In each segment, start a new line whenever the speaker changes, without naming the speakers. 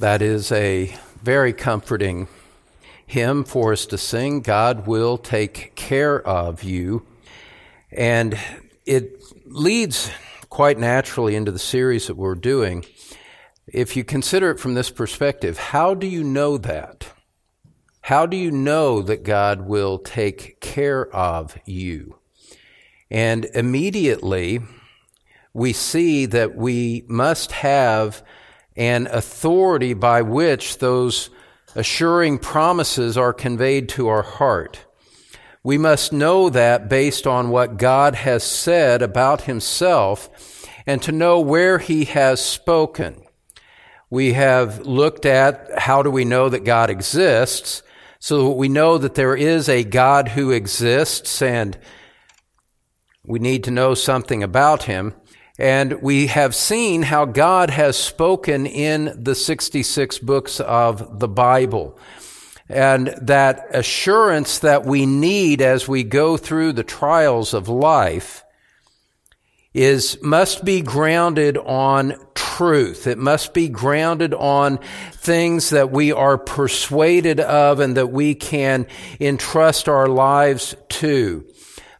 That is a very comforting hymn for us to sing. God will take care of you. And it leads quite naturally into the series that we're doing. If you consider it from this perspective, how do you know that? How do you know that God will take care of you? And immediately we see that we must have an authority by which those assuring promises are conveyed to our heart. We must know that based on what God has said about himself and to know where he has spoken. We have looked at how do we know that God exists so we know that there is a God who exists and we need to know something about him. And we have seen how God has spoken in the 66 books of the Bible. And that assurance that we need as we go through the trials of life is, must be grounded on truth. It must be grounded on things that we are persuaded of and that we can entrust our lives to.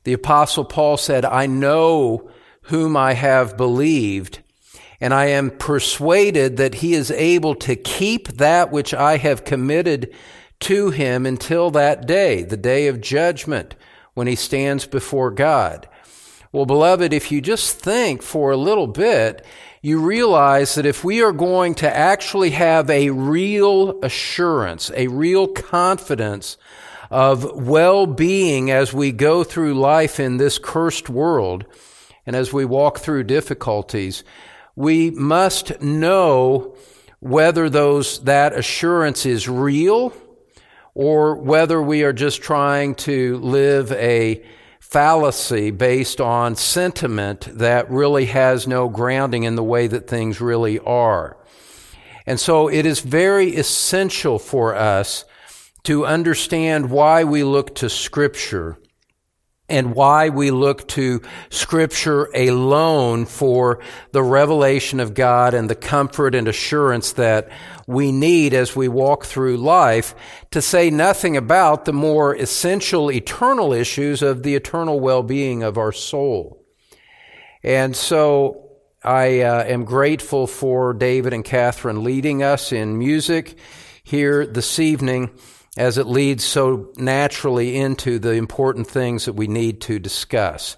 The apostle Paul said, I know whom I have believed, and I am persuaded that he is able to keep that which I have committed to him until that day, the day of judgment, when he stands before God. Well, beloved, if you just think for a little bit, you realize that if we are going to actually have a real assurance, a real confidence of well-being as we go through life in this cursed world, and as we walk through difficulties, we must know whether those, that assurance is real or whether we are just trying to live a fallacy based on sentiment that really has no grounding in the way that things really are. And so it is very essential for us to understand why we look to Scripture and why we look to scripture alone for the revelation of God and the comfort and assurance that we need as we walk through life to say nothing about the more essential eternal issues of the eternal well-being of our soul. And so I uh, am grateful for David and Catherine leading us in music here this evening as it leads so naturally into the important things that we need to discuss.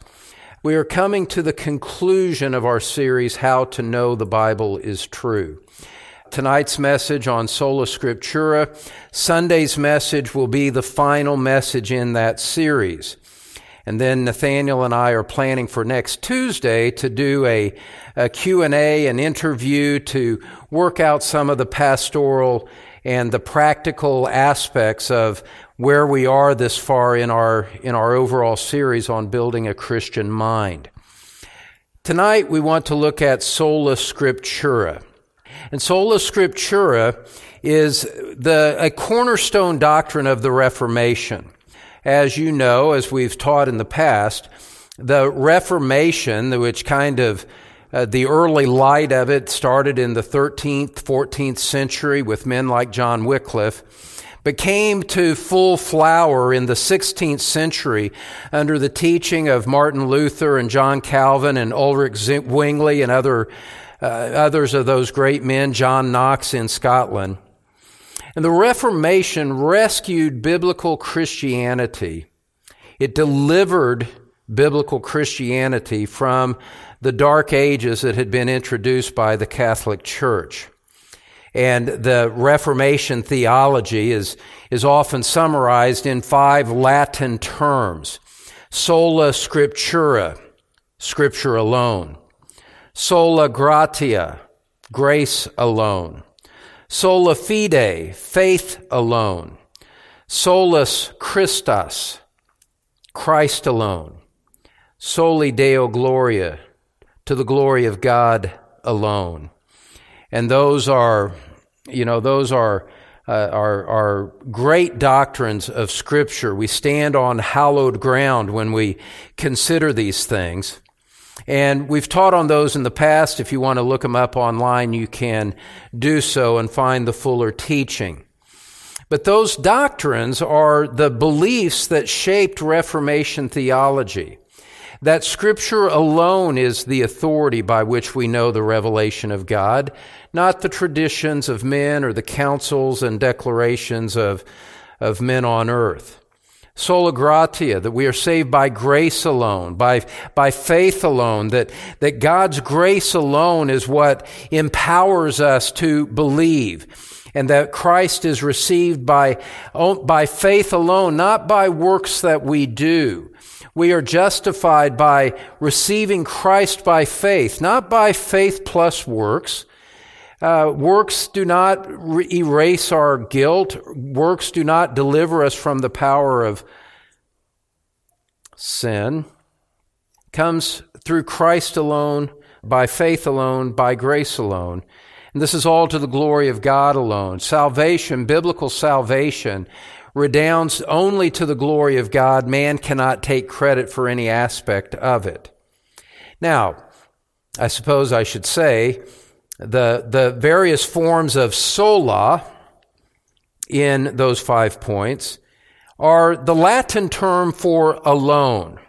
We are coming to the conclusion of our series, How to Know the Bible is True. Tonight's message on Sola Scriptura, Sunday's message will be the final message in that series. And then Nathaniel and I are planning for next Tuesday to do a, a Q&A, an interview to work out some of the pastoral and the practical aspects of where we are this far in our, in our overall series on building a Christian mind. Tonight we want to look at sola scriptura. And sola scriptura is the, a cornerstone doctrine of the Reformation. As you know, as we've taught in the past, the Reformation, which kind of uh, the early light of it started in the 13th, 14th century with men like John Wycliffe, but came to full flower in the 16th century under the teaching of Martin Luther and John Calvin and Ulrich Zwingli and other, uh, others of those great men, John Knox in Scotland. And the Reformation rescued biblical Christianity. It delivered biblical Christianity from the dark ages that had been introduced by the Catholic Church. And the Reformation theology is, is often summarized in five Latin terms. Sola scriptura, scripture alone. Sola gratia, grace alone. Sola fide, faith alone. Solus Christus, Christ alone. Soli Deo Gloria, to the glory of God alone. And those are, you know, those are, uh, are, are great doctrines of Scripture. We stand on hallowed ground when we consider these things. And we've taught on those in the past. If you want to look them up online, you can do so and find the fuller teaching. But those doctrines are the beliefs that shaped Reformation theology. That Scripture alone is the authority by which we know the revelation of God, not the traditions of men or the councils and declarations of, of men on earth. Sola gratia, that we are saved by grace alone, by, by faith alone, that, that God's grace alone is what empowers us to believe, and that Christ is received by, by faith alone, not by works that we do. We are justified by receiving Christ by faith, not by faith plus works. Uh, works do not re- erase our guilt. Works do not deliver us from the power of sin. Comes through Christ alone, by faith alone, by grace alone. And this is all to the glory of God alone. Salvation, biblical salvation, redounds only to the glory of God. Man cannot take credit for any aspect of it. Now, I suppose I should say the, the various forms of sola in those five points are the Latin term for alone.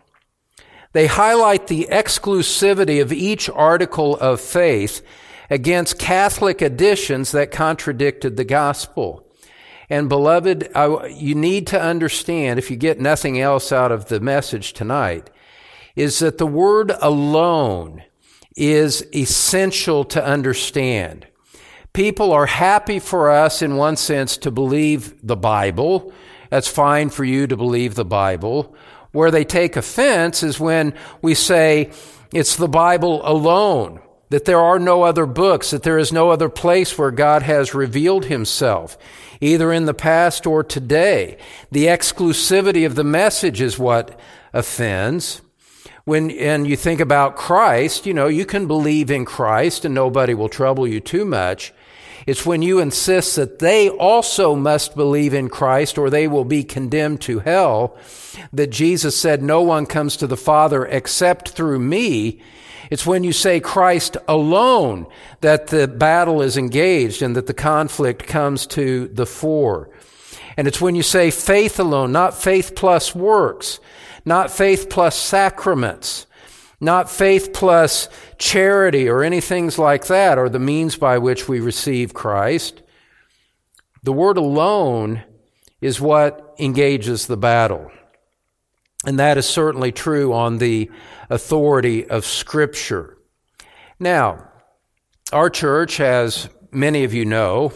They highlight the exclusivity of each article of faith against Catholic additions that contradicted the gospel. And beloved, I, you need to understand, if you get nothing else out of the message tonight, is that the word alone is essential to understand. People are happy for us, in one sense, to believe the Bible. That's fine for you to believe the Bible. Where they take offense is when we say it's the Bible alone, that there are no other books, that there is no other place where God has revealed himself, either in the past or today. The exclusivity of the message is what offends when and you think about Christ, you know, you can believe in Christ and nobody will trouble you too much. It's when you insist that they also must believe in Christ or they will be condemned to hell that Jesus said, No one comes to the Father except through me. It's when you say Christ alone that the battle is engaged and that the conflict comes to the fore. And it's when you say faith alone, not faith plus works, not faith plus sacraments, not faith plus charity or anything like that, or the means by which we receive Christ. The word alone is what engages the battle. And that is certainly true on the authority of Scripture. Now, our church, as many of you know,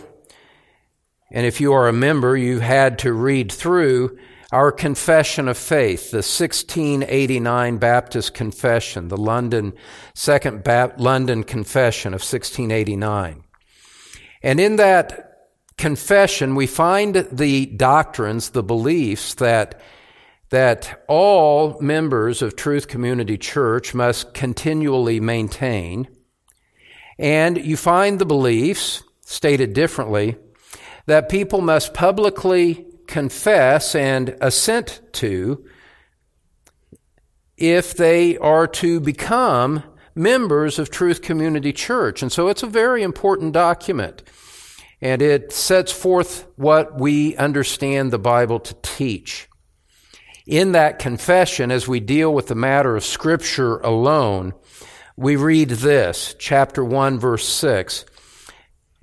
and if you are a member, you've had to read through our confession of faith, the 1689 Baptist Confession, the London Second ba- London Confession of 1689. And in that confession, we find the doctrines, the beliefs that that all members of Truth Community Church must continually maintain. And you find the beliefs, stated differently, that people must publicly confess and assent to if they are to become members of Truth Community Church. And so it's a very important document. And it sets forth what we understand the Bible to teach. In that confession, as we deal with the matter of Scripture alone, we read this, chapter 1, verse 6.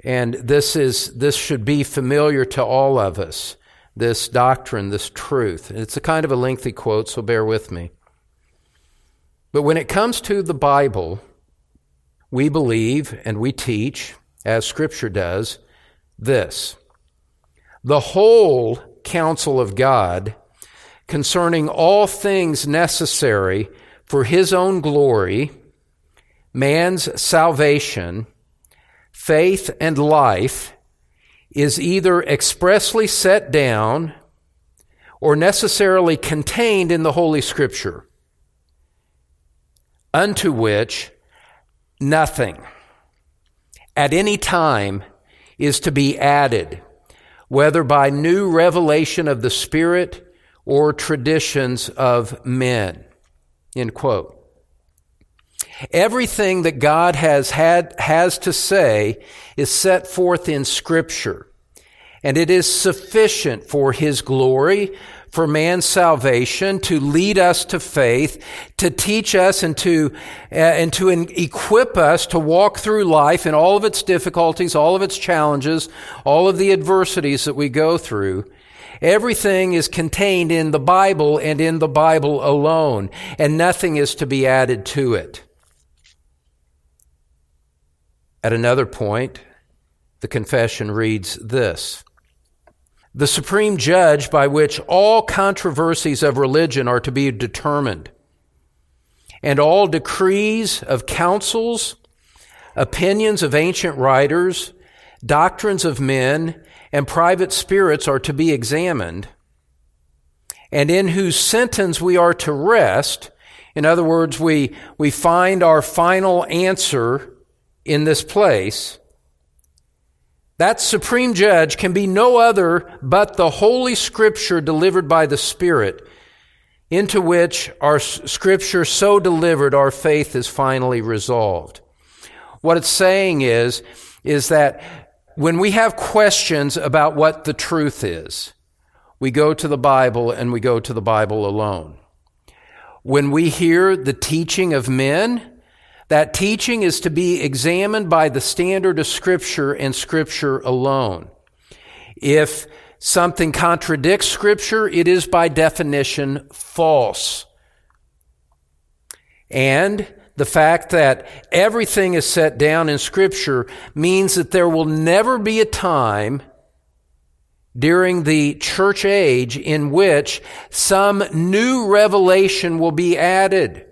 And this is, this should be familiar to all of us this doctrine, this truth. It's a kind of a lengthy quote, so bear with me. But when it comes to the Bible, we believe and we teach, as Scripture does, this the whole counsel of God concerning all things necessary for His own glory, man's salvation, faith, and life is either expressly set down or necessarily contained in the Holy Scripture, unto which nothing at any time is to be added, whether by new revelation of the Spirit or traditions of men. End quote. Everything that God has had, has to say is set forth in scripture. And it is sufficient for His glory, for man's salvation, to lead us to faith, to teach us and to, uh, and to equip us to walk through life in all of its difficulties, all of its challenges, all of the adversities that we go through. Everything is contained in the Bible and in the Bible alone, and nothing is to be added to it. At another point, the confession reads this The supreme judge by which all controversies of religion are to be determined, and all decrees of councils, opinions of ancient writers, doctrines of men, and private spirits are to be examined, and in whose sentence we are to rest. In other words, we, we find our final answer in this place. That supreme judge can be no other but the Holy Scripture delivered by the Spirit, into which our Scripture so delivered, our faith is finally resolved. What it's saying is, is that when we have questions about what the truth is, we go to the Bible and we go to the Bible alone. When we hear the teaching of men, that teaching is to be examined by the standard of Scripture and Scripture alone. If something contradicts Scripture, it is by definition false. And the fact that everything is set down in Scripture means that there will never be a time during the church age in which some new revelation will be added.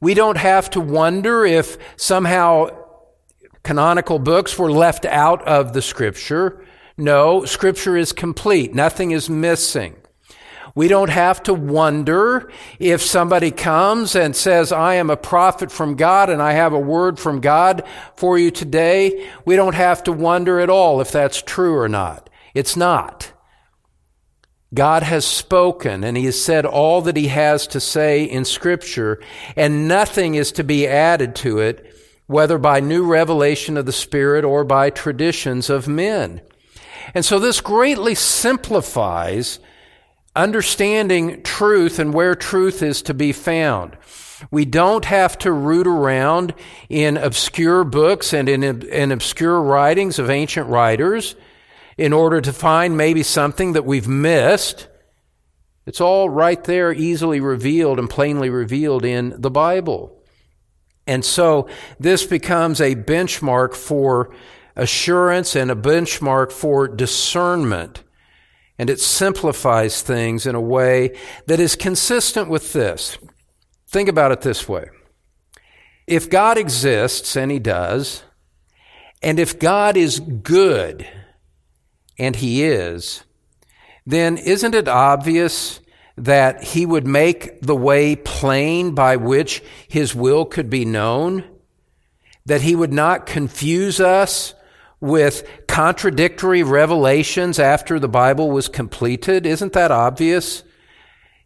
We don't have to wonder if somehow canonical books were left out of the Scripture. No, Scripture is complete. Nothing is missing. We don't have to wonder if somebody comes and says, I am a prophet from God and I have a word from God for you today. We don't have to wonder at all if that's true or not. It's not. God has spoken and he has said all that he has to say in scripture and nothing is to be added to it, whether by new revelation of the Spirit or by traditions of men. And so this greatly simplifies understanding truth and where truth is to be found. We don't have to root around in obscure books and in, in obscure writings of ancient writers in order to find maybe something that we've missed. It's all right there, easily revealed and plainly revealed in the Bible. And so this becomes a benchmark for assurance and a benchmark for discernment and it simplifies things in a way that is consistent with this. Think about it this way. If God exists, and He does, and if God is good, and He is, then isn't it obvious that He would make the way plain by which His will could be known? That He would not confuse us with contradictory revelations after the Bible was completed? Isn't that obvious?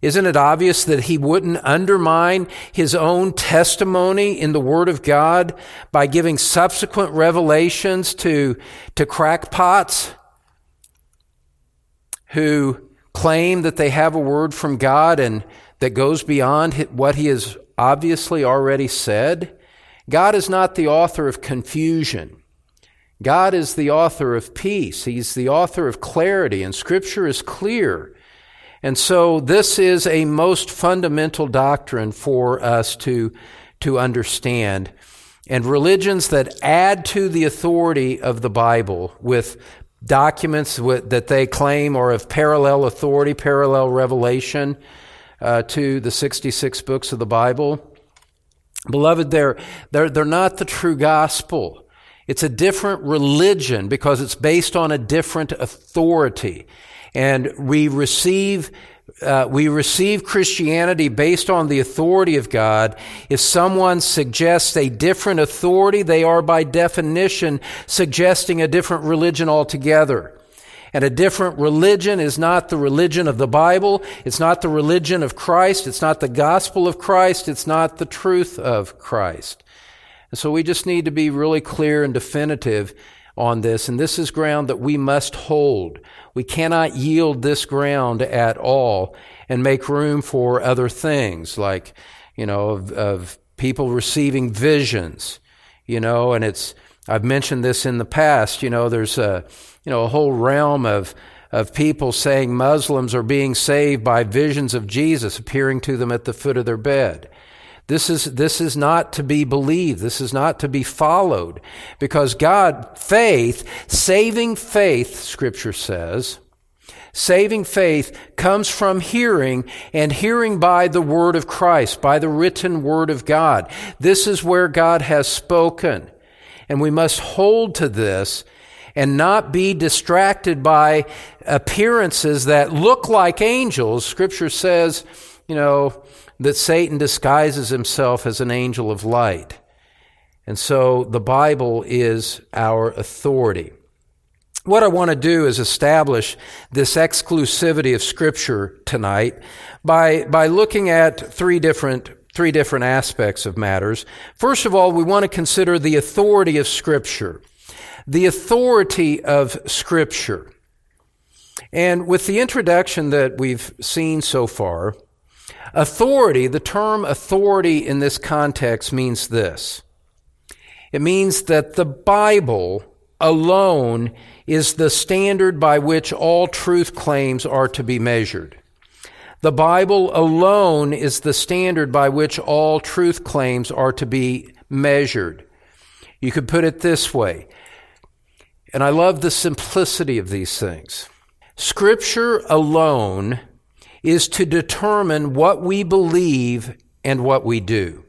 Isn't it obvious that he wouldn't undermine his own testimony in the Word of God by giving subsequent revelations to, to crackpots who claim that they have a word from God and that goes beyond what he has obviously already said? God is not the author of confusion. God is the author of peace. He's the author of clarity, and Scripture is clear. And so this is a most fundamental doctrine for us to, to understand. And religions that add to the authority of the Bible with documents that they claim are of parallel authority, parallel revelation uh, to the 66 books of the Bible. Beloved, they're, they're, they're not the true gospel. It's a different religion because it's based on a different authority. And we receive uh, we receive Christianity based on the authority of God. If someone suggests a different authority, they are by definition suggesting a different religion altogether. And a different religion is not the religion of the Bible. It's not the religion of Christ. It's not the gospel of Christ. It's not the truth of Christ. And so we just need to be really clear and definitive on this. And this is ground that we must hold. We cannot yield this ground at all and make room for other things like, you know, of, of people receiving visions, you know, and it's, I've mentioned this in the past, you know, there's a, you know, a whole realm of, of people saying Muslims are being saved by visions of Jesus appearing to them at the foot of their bed. This is, this is not to be believed. This is not to be followed because God, faith, saving faith, scripture says, saving faith comes from hearing and hearing by the word of Christ, by the written word of God. This is where God has spoken. And we must hold to this and not be distracted by appearances that look like angels. Scripture says, you know, that Satan disguises himself as an angel of light. And so the Bible is our authority. What I want to do is establish this exclusivity of Scripture tonight by, by looking at three different, three different aspects of matters. First of all, we want to consider the authority of Scripture. The authority of Scripture. And with the introduction that we've seen so far, Authority, the term authority in this context means this. It means that the Bible alone is the standard by which all truth claims are to be measured. The Bible alone is the standard by which all truth claims are to be measured. You could put it this way, and I love the simplicity of these things. Scripture alone is to determine what we believe and what we do.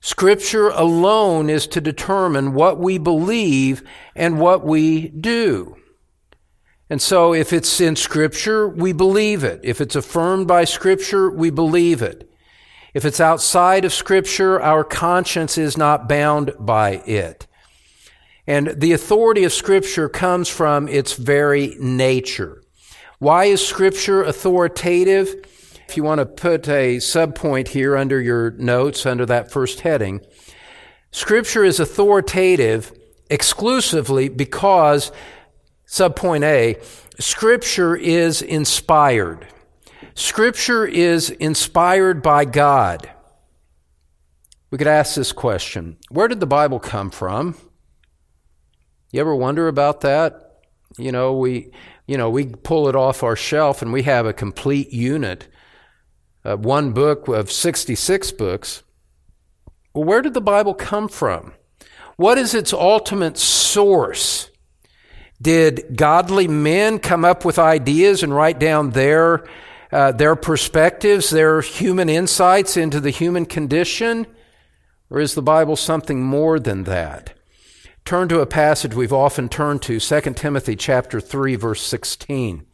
Scripture alone is to determine what we believe and what we do. And so if it's in Scripture, we believe it. If it's affirmed by Scripture, we believe it. If it's outside of Scripture, our conscience is not bound by it. And the authority of Scripture comes from its very nature. Why is Scripture authoritative? If you want to put a subpoint here under your notes, under that first heading, Scripture is authoritative exclusively because, subpoint A, Scripture is inspired. Scripture is inspired by God. We could ask this question Where did the Bible come from? You ever wonder about that? You know, we you know, we pull it off our shelf and we have a complete unit, uh, one book of 66 books. Well, where did the Bible come from? What is its ultimate source? Did godly men come up with ideas and write down their, uh, their perspectives, their human insights into the human condition? Or is the Bible something more than that? Turn to a passage we've often turned to, 2 Timothy chapter 3 verse 16.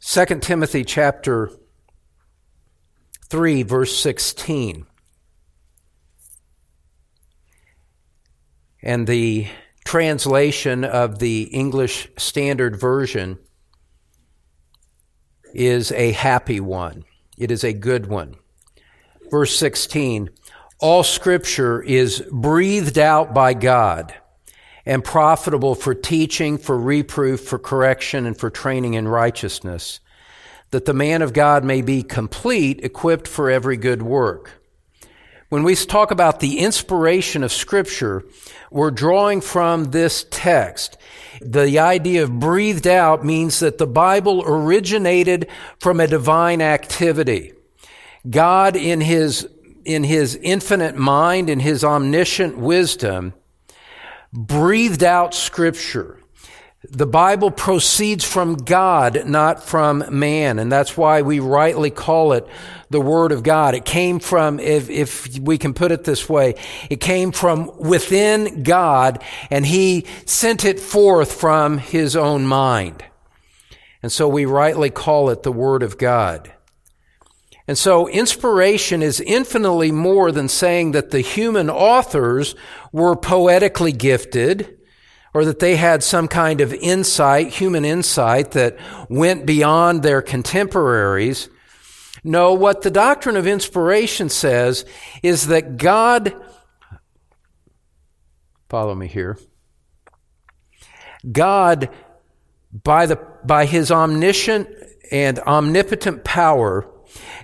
2 Timothy chapter 3 verse 16. And the translation of the English Standard Version is a happy one. It is a good one. Verse 16 all scripture is breathed out by God and profitable for teaching, for reproof, for correction, and for training in righteousness, that the man of God may be complete, equipped for every good work. When we talk about the inspiration of scripture, we're drawing from this text. The idea of breathed out means that the Bible originated from a divine activity. God in his in his infinite mind in his omniscient wisdom, breathed out scripture. The Bible proceeds from God, not from man. And that's why we rightly call it the Word of God. It came from, if, if we can put it this way, it came from within God and He sent it forth from His own mind. And so we rightly call it the Word of God. And so inspiration is infinitely more than saying that the human authors were poetically gifted or that they had some kind of insight, human insight that went beyond their contemporaries. No, what the doctrine of inspiration says is that God, follow me here, God, by, the, by his omniscient and omnipotent power,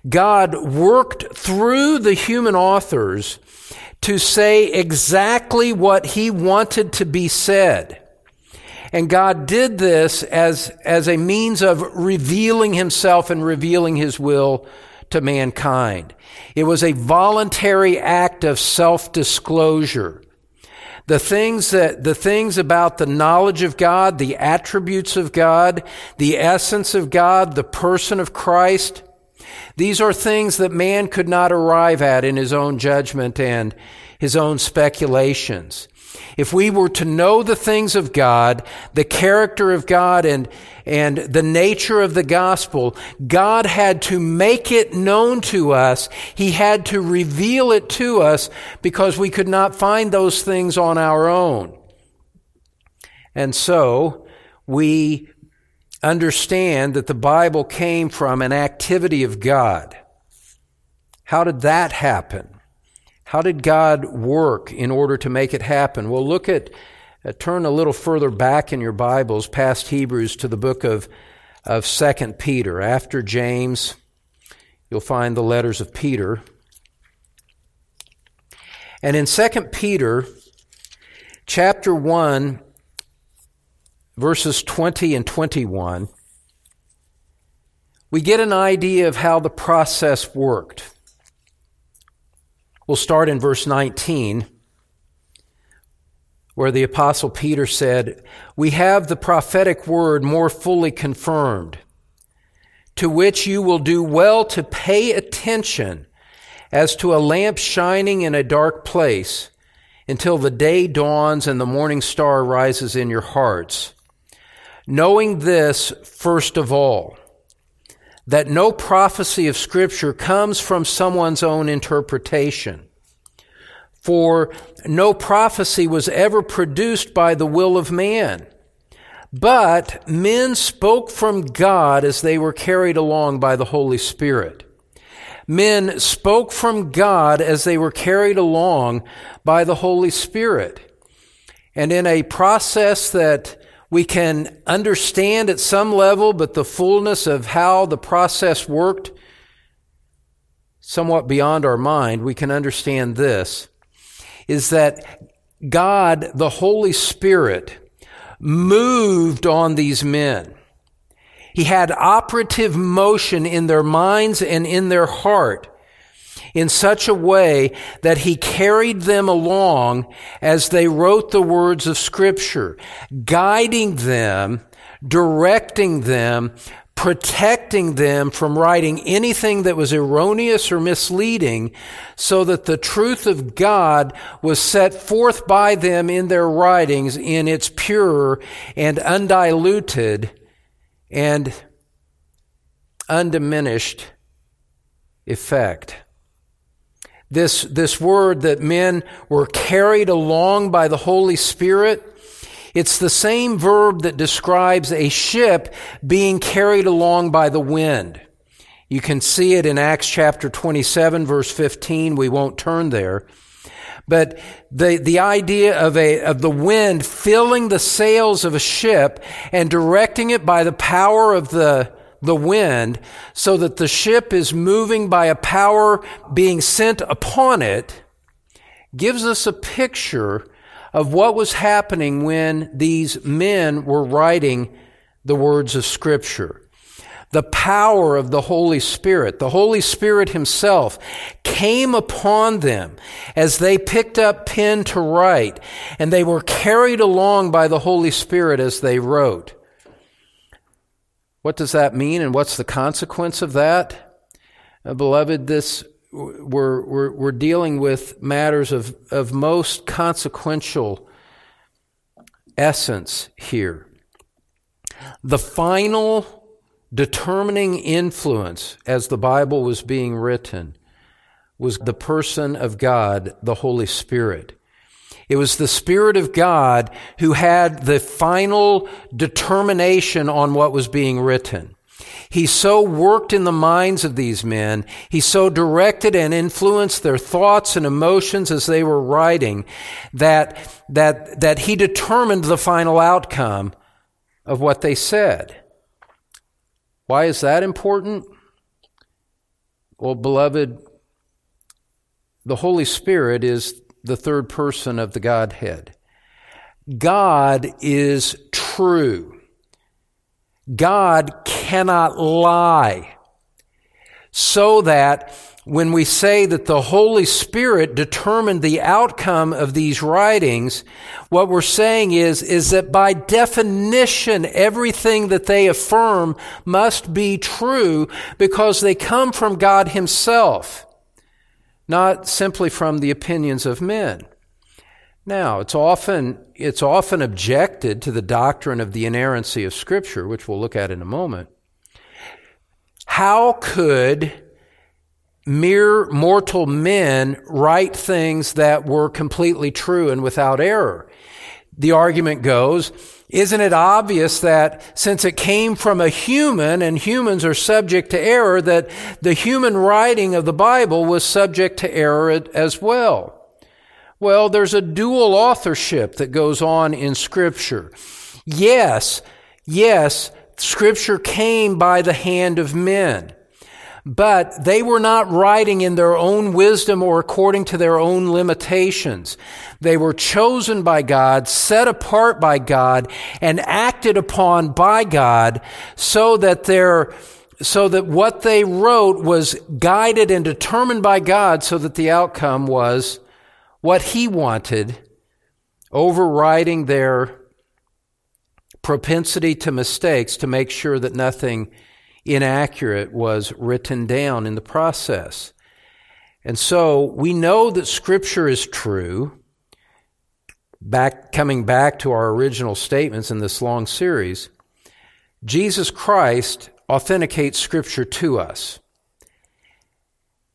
God worked through the human authors to say exactly what he wanted to be said. And God did this as, as a means of revealing himself and revealing his will to mankind. It was a voluntary act of self-disclosure. The things that, the things about the knowledge of God, the attributes of God, the essence of God, the person of Christ, these are things that man could not arrive at in his own judgment and his own speculations. If we were to know the things of God, the character of God and, and the nature of the gospel, God had to make it known to us. He had to reveal it to us because we could not find those things on our own. And so we understand that the Bible came from an activity of God. How did that happen? How did God work in order to make it happen? Well, look at, uh, turn a little further back in your Bibles, past Hebrews, to the book of, of 2 Peter. After James, you'll find the letters of Peter. And in 2 Peter, chapter 1, verses 20 and 21, we get an idea of how the process worked. We'll start in verse 19, where the Apostle Peter said, We have the prophetic word more fully confirmed, to which you will do well to pay attention as to a lamp shining in a dark place until the day dawns and the morning star rises in your hearts. Knowing this, first of all, that no prophecy of Scripture comes from someone's own interpretation. For no prophecy was ever produced by the will of man. But men spoke from God as they were carried along by the Holy Spirit. Men spoke from God as they were carried along by the Holy Spirit. And in a process that we can understand at some level, but the fullness of how the process worked somewhat beyond our mind, we can understand this is that God, the Holy Spirit, moved on these men. He had operative motion in their minds and in their heart in such a way that he carried them along as they wrote the words of scripture, guiding them, directing them, protecting them from writing anything that was erroneous or misleading so that the truth of God was set forth by them in their writings in its pure and undiluted and undiminished effect. This, this word that men were carried along by the Holy Spirit, it's the same verb that describes a ship being carried along by the wind. You can see it in Acts chapter 27 verse 15. We won't turn there. But the, the idea of a, of the wind filling the sails of a ship and directing it by the power of the, the wind so that the ship is moving by a power being sent upon it gives us a picture of what was happening when these men were writing the words of scripture. The power of the Holy Spirit, the Holy Spirit himself came upon them as they picked up pen to write and they were carried along by the Holy Spirit as they wrote. What does that mean and what's the consequence of that? Uh, beloved, this we're, we're, we're dealing with matters of, of most consequential essence here. The final determining influence as the Bible was being written was the person of God, the Holy Spirit. It was the Spirit of God who had the final determination on what was being written. He so worked in the minds of these men. He so directed and influenced their thoughts and emotions as they were writing that, that, that he determined the final outcome of what they said. Why is that important? Well, beloved, the Holy Spirit is the third person of the Godhead. God is true. God cannot lie. So that when we say that the Holy Spirit determined the outcome of these writings, what we're saying is, is that by definition, everything that they affirm must be true because they come from God Himself, not simply from the opinions of men. Now, it's often, it's often objected to the doctrine of the inerrancy of Scripture, which we'll look at in a moment. How could mere mortal men write things that were completely true and without error. The argument goes, isn't it obvious that since it came from a human and humans are subject to error, that the human writing of the Bible was subject to error as well? Well, there's a dual authorship that goes on in Scripture. Yes, yes, Scripture came by the hand of men. But they were not writing in their own wisdom or according to their own limitations. They were chosen by God, set apart by God, and acted upon by God so that their so that what they wrote was guided and determined by God so that the outcome was what he wanted, overriding their propensity to mistakes to make sure that nothing inaccurate was written down in the process. And so we know that Scripture is true. Back, coming back to our original statements in this long series, Jesus Christ authenticates Scripture to us.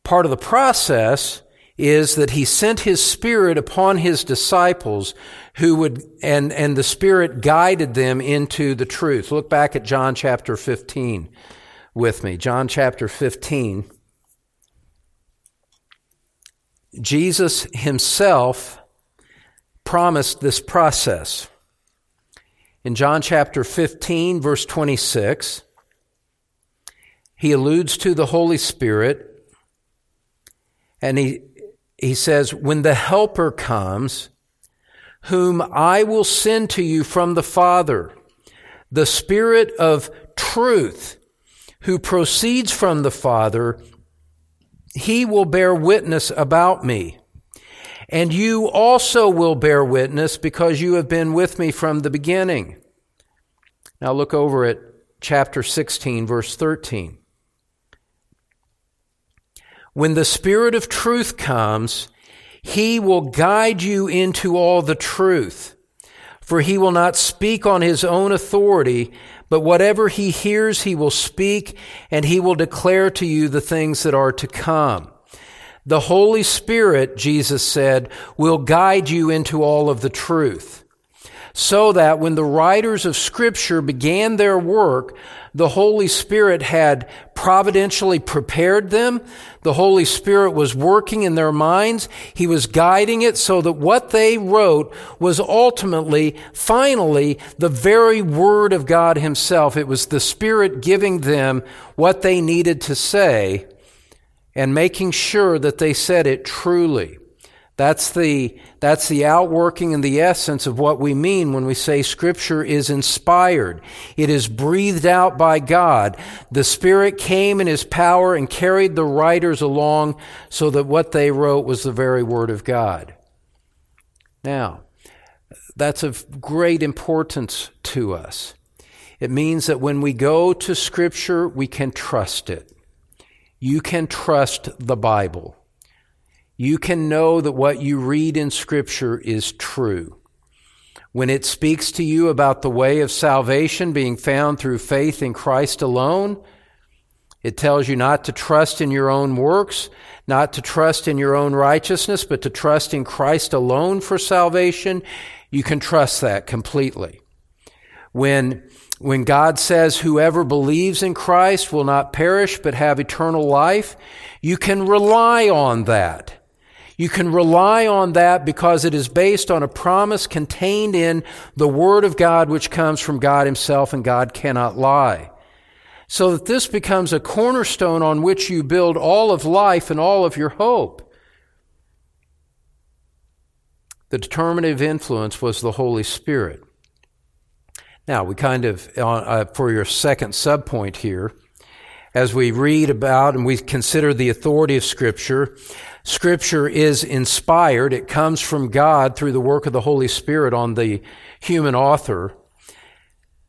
Part of the process is that he sent his spirit upon his disciples who would and and the spirit guided them into the truth look back at john chapter 15 with me. John chapter 15. Jesus himself promised this process. In John chapter 15, verse 26, he alludes to the Holy Spirit and he, he says, When the Helper comes, whom I will send to you from the Father, the Spirit of truth, who proceeds from the Father, he will bear witness about me. And you also will bear witness because you have been with me from the beginning. Now look over at chapter 16, verse 13. When the Spirit of truth comes, he will guide you into all the truth. For he will not speak on his own authority, but whatever he hears, he will speak, and he will declare to you the things that are to come. The Holy Spirit, Jesus said, will guide you into all of the truth. So that when the writers of Scripture began their work, the Holy Spirit had providentially prepared them. The Holy Spirit was working in their minds. He was guiding it so that what they wrote was ultimately, finally, the very Word of God Himself. It was the Spirit giving them what they needed to say and making sure that they said it truly. That's the, that's the outworking and the essence of what we mean when we say Scripture is inspired. It is breathed out by God. The Spirit came in His power and carried the writers along so that what they wrote was the very Word of God. Now, that's of great importance to us. It means that when we go to Scripture, we can trust it. You can trust the Bible you can know that what you read in Scripture is true. When it speaks to you about the way of salvation being found through faith in Christ alone, it tells you not to trust in your own works, not to trust in your own righteousness, but to trust in Christ alone for salvation. You can trust that completely. When, when God says whoever believes in Christ will not perish but have eternal life, you can rely on that. You can rely on that because it is based on a promise contained in the Word of God, which comes from God Himself, and God cannot lie. So that this becomes a cornerstone on which you build all of life and all of your hope. The determinative influence was the Holy Spirit. Now, we kind of, uh, for your second subpoint here, as we read about and we consider the authority of Scripture, Scripture is inspired. It comes from God through the work of the Holy Spirit on the human author.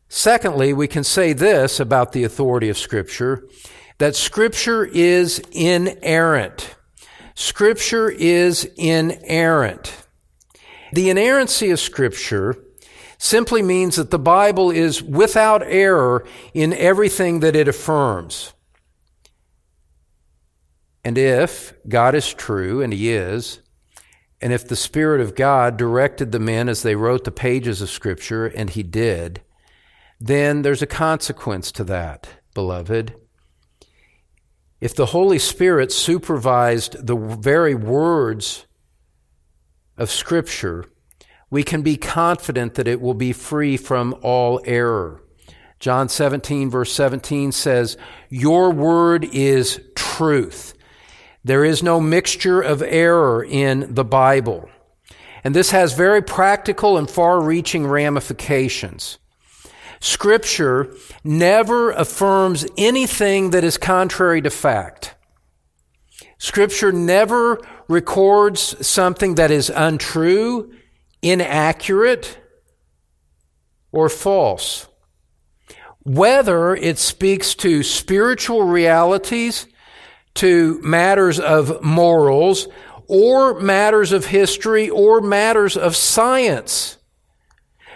Secondly, we can say this about the authority of Scripture, that Scripture is inerrant. Scripture is inerrant. The inerrancy of Scripture simply means that the Bible is without error in everything that it affirms. And if God is true, and He is, and if the Spirit of God directed the men as they wrote the pages of Scripture, and He did, then there's a consequence to that, beloved. If the Holy Spirit supervised the very words of Scripture, we can be confident that it will be free from all error. John 17, verse 17 says, Your word is truth. There is no mixture of error in the Bible. And this has very practical and far reaching ramifications. Scripture never affirms anything that is contrary to fact. Scripture never records something that is untrue, inaccurate, or false. Whether it speaks to spiritual realities to matters of morals or matters of history or matters of science.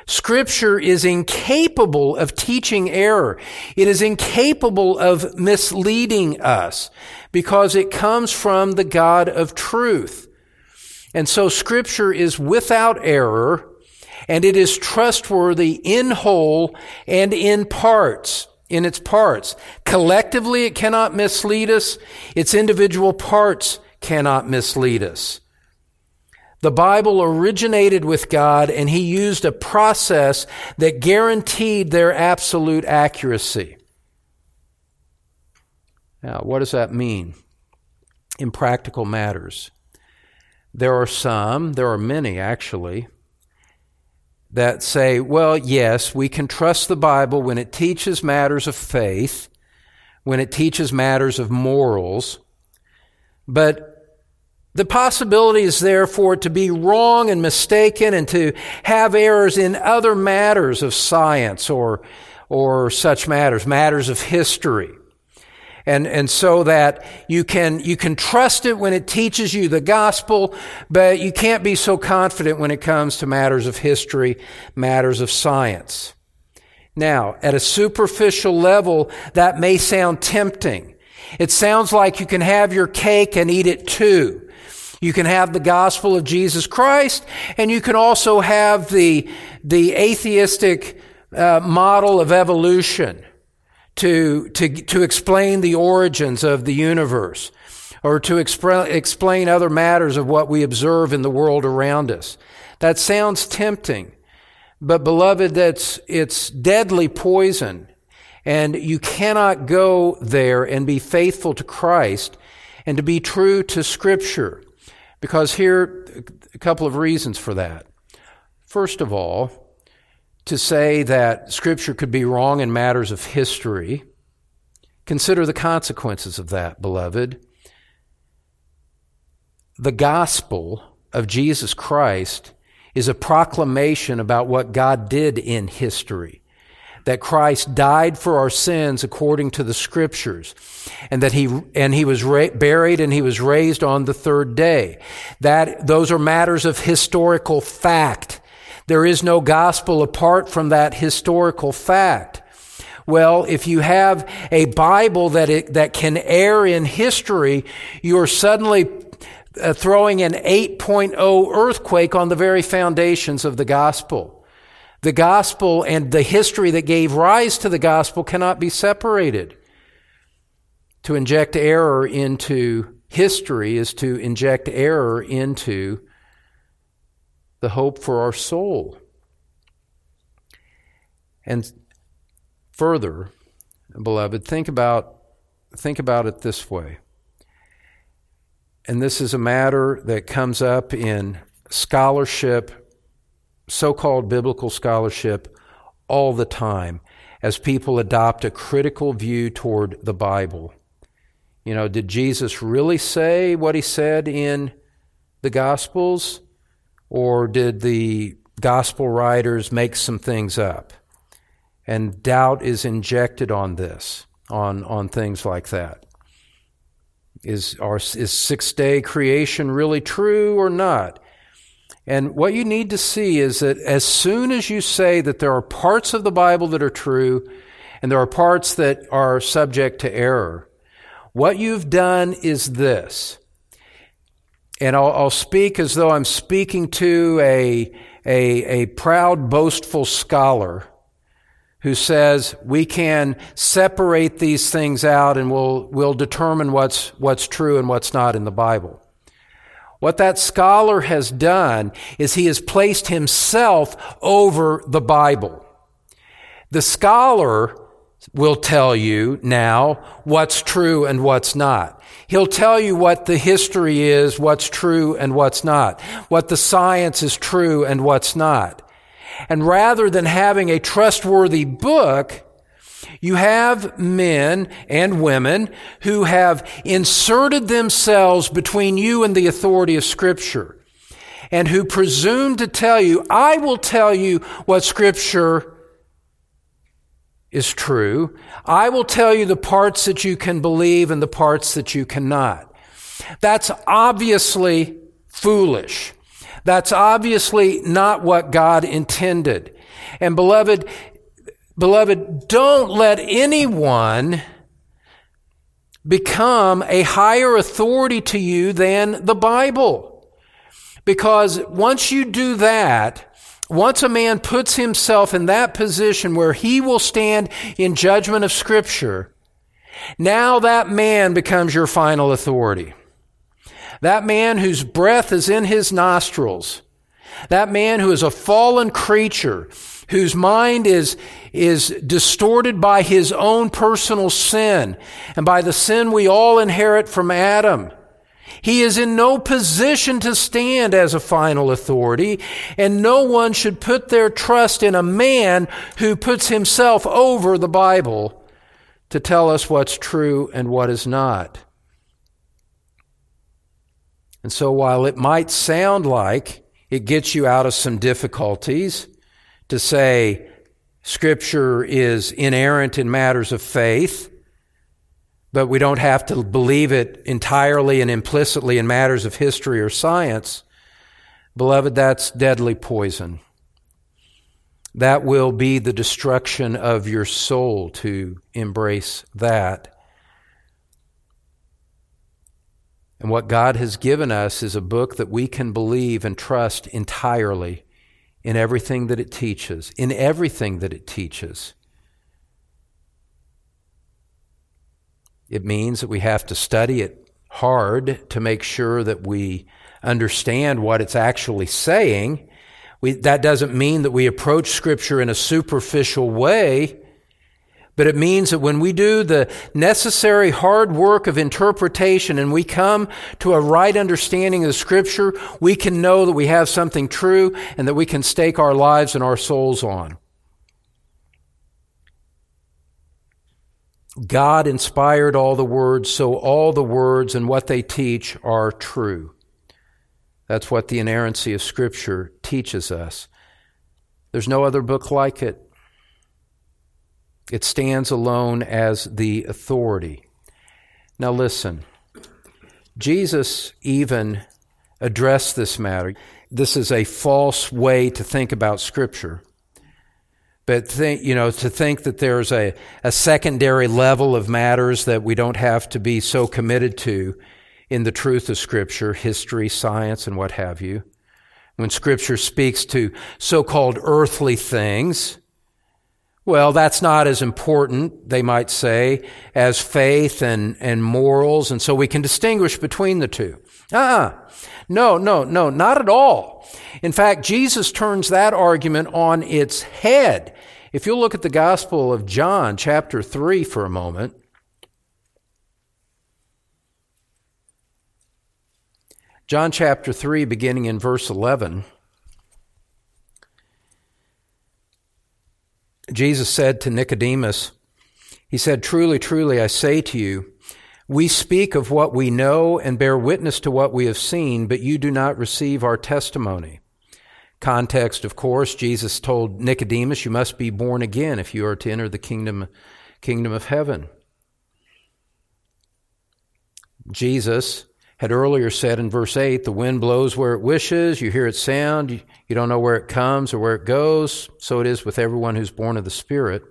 Scripture is incapable of teaching error. It is incapable of misleading us because it comes from the God of truth. And so Scripture is without error and it is trustworthy in whole and in parts in its parts. Collectively, it cannot mislead us. Its individual parts cannot mislead us. The Bible originated with God and He used a process that guaranteed their absolute accuracy. Now, what does that mean in practical matters? There are some, there are many actually, that say, well, yes, we can trust the Bible when it teaches matters of faith, when it teaches matters of morals, but the possibility is there for it to be wrong and mistaken and to have errors in other matters of science or, or such matters, matters of history and, and so that you can, you can trust it when it teaches you the gospel, but you can't be so confident when it comes to matters of history, matters of science. Now, at a superficial level, that may sound tempting. It sounds like you can have your cake and eat it too. You can have the gospel of Jesus Christ, and you can also have the, the atheistic uh, model of evolution to, to, to explain the origins of the universe or to expre- explain other matters of what we observe in the world around us. That sounds tempting, but beloved, that's, it's deadly poison. And you cannot go there and be faithful to Christ and to be true to Scripture. Because here, a couple of reasons for that. First of all, to say that Scripture could be wrong in matters of history. Consider the consequences of that, beloved. The gospel of Jesus Christ is a proclamation about what God did in history. That Christ died for our sins according to the scriptures, and that he and he was ra- buried and he was raised on the third day. That those are matters of historical fact. There is no gospel apart from that historical fact. Well, if you have a Bible that it, that can err in history, you're suddenly uh, throwing an 8.0 earthquake on the very foundations of the gospel. The gospel and the history that gave rise to the gospel cannot be separated. To inject error into history is to inject error into the hope for our soul. And further, beloved, think about, think about it this way. And this is a matter that comes up in scholarship, so called biblical scholarship, all the time as people adopt a critical view toward the Bible. You know, did Jesus really say what he said in the Gospels? Or did the Gospel writers make some things up? And doubt is injected on this, on, on things like that. Is, our, is six day creation really true or not? And what you need to see is that as soon as you say that there are parts of the Bible that are true and there are parts that are subject to error, what you've done is this. And I'll, I'll speak as though I'm speaking to a, a, a proud, boastful scholar who says we can separate these things out and we'll, we'll determine what's, what's true and what's not in the Bible. What that scholar has done is he has placed himself over the Bible. The scholar will tell you now what's true and what's not. He'll tell you what the history is, what's true and what's not, what the science is true and what's not. And rather than having a trustworthy book, you have men and women who have inserted themselves between you and the authority of Scripture and who presume to tell you, I will tell you what Scripture is true. I will tell you the parts that you can believe and the parts that you cannot. That's obviously foolish. That's obviously not what God intended. And beloved, beloved, don't let anyone become a higher authority to you than the Bible. Because once you do that, once a man puts himself in that position where he will stand in judgment of Scripture, now that man becomes your final authority. That man whose breath is in his nostrils. That man who is a fallen creature, whose mind is, is distorted by his own personal sin and by the sin we all inherit from Adam. He is in no position to stand as a final authority, and no one should put their trust in a man who puts himself over the Bible to tell us what's true and what is not. And so while it might sound like it gets you out of some difficulties to say Scripture is inerrant in matters of faith, but we don't have to believe it entirely and implicitly in matters of history or science. Beloved, that's deadly poison. That will be the destruction of your soul to embrace that. And what God has given us is a book that we can believe and trust entirely in everything that it teaches, in everything that it teaches. It means that we have to study it hard to make sure that we understand what it's actually saying. We, that doesn't mean that we approach Scripture in a superficial way, but it means that when we do the necessary hard work of interpretation and we come to a right understanding of the Scripture, we can know that we have something true and that we can stake our lives and our souls on. God inspired all the words, so all the words and what they teach are true. That's what the inerrancy of Scripture teaches us. There's no other book like it. It stands alone as the authority. Now, listen, Jesus even addressed this matter. This is a false way to think about Scripture. But think, you know, to think that there's a, a secondary level of matters that we don't have to be so committed to in the truth of Scripture, history, science, and what have you. when Scripture speaks to so-called earthly things. Well, that's not as important, they might say, as faith and, and morals, and so we can distinguish between the two. Ah, uh-uh. no, no, no, not at all. In fact, Jesus turns that argument on its head. If you'll look at the Gospel of John, chapter 3, for a moment, John chapter 3, beginning in verse 11. Jesus said to Nicodemus, He said, Truly, truly, I say to you, we speak of what we know and bear witness to what we have seen, but you do not receive our testimony. Context, of course, Jesus told Nicodemus, You must be born again if you are to enter the kingdom, kingdom of heaven. Jesus had earlier said in verse 8, the wind blows where it wishes, you hear its sound, you don't know where it comes or where it goes. So it is with everyone who's born of the Spirit.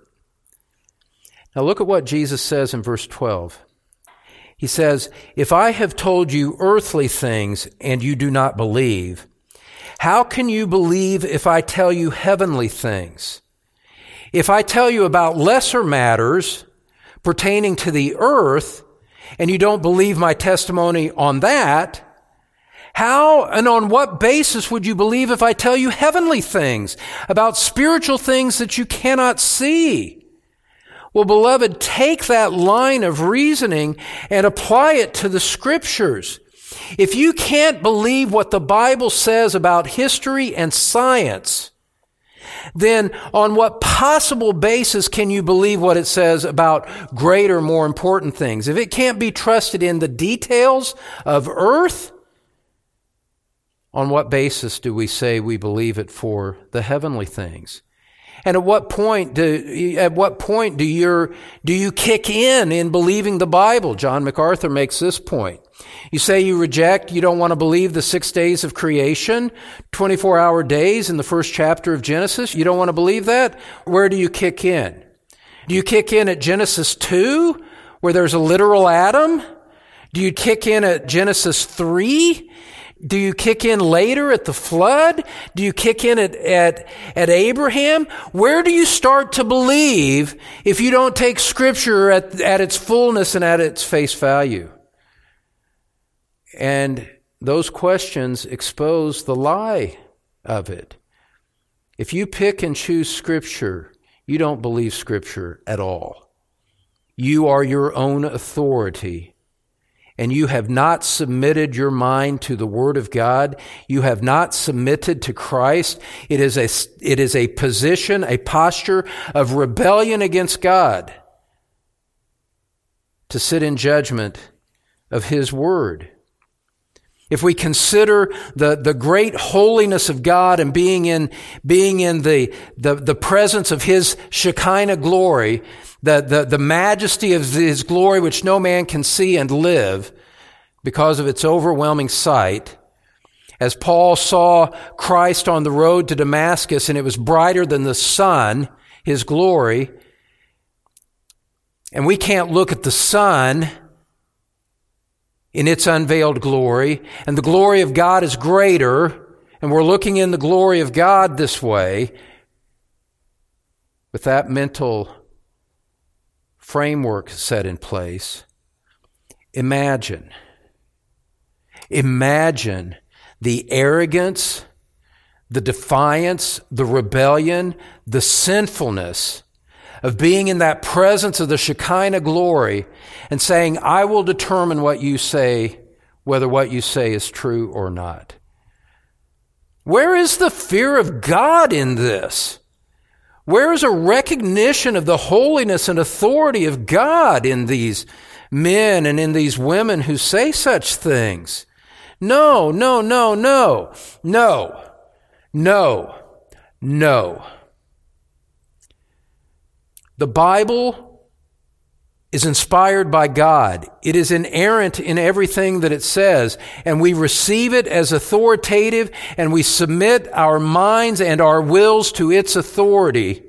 Now look at what Jesus says in verse 12. He says, If I have told you earthly things and you do not believe, how can you believe if I tell you heavenly things? If I tell you about lesser matters pertaining to the earth, and you don't believe my testimony on that, how and on what basis would you believe if I tell you heavenly things about spiritual things that you cannot see? Well, beloved, take that line of reasoning and apply it to the scriptures. If you can't believe what the Bible says about history and science, then on what possible basis can you believe what it says about greater, more important things? If it can't be trusted in the details of earth, on what basis do we say we believe it for the heavenly things? And at what point do, at what point do you, do you kick in in believing the Bible? John MacArthur makes this point. You say you reject, you don't want to believe the six days of creation, 24 hour days in the first chapter of Genesis. You don't want to believe that? Where do you kick in? Do you kick in at Genesis 2, where there's a literal Adam? Do you kick in at Genesis 3? Do you kick in later at the flood? Do you kick in at, at, at Abraham? Where do you start to believe if you don't take scripture at, at its fullness and at its face value? And those questions expose the lie of it. If you pick and choose Scripture, you don't believe Scripture at all. You are your own authority. And you have not submitted your mind to the Word of God. You have not submitted to Christ. It is a, it is a position, a posture of rebellion against God to sit in judgment of His Word. If we consider the, the great holiness of God and being in, being in the, the, the presence of His Shekinah glory, the, the, the majesty of His glory which no man can see and live because of its overwhelming sight, as Paul saw Christ on the road to Damascus and it was brighter than the sun, His glory, and we can't look at the sun in its unveiled glory, and the glory of God is greater, and we're looking in the glory of God this way, with that mental framework set in place, imagine, imagine the arrogance, the defiance, the rebellion, the sinfulness of being in that presence of the Shekinah glory and saying, I will determine what you say, whether what you say is true or not. Where is the fear of God in this? Where is a recognition of the holiness and authority of God in these men and in these women who say such things? No, no, no, no, no, no, no. The Bible is inspired by God. It is inerrant in everything that it says, and we receive it as authoritative, and we submit our minds and our wills to its authority,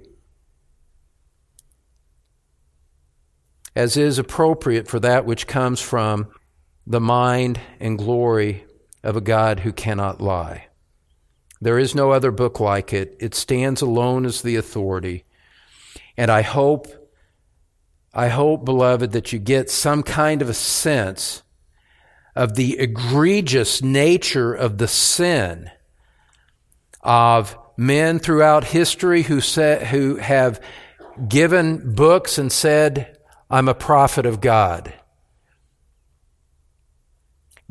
as is appropriate for that which comes from the mind and glory of a God who cannot lie. There is no other book like it. It stands alone as the authority. And I hope, I hope, beloved, that you get some kind of a sense of the egregious nature of the sin of men throughout history who, say, who have given books and said, I'm a prophet of God.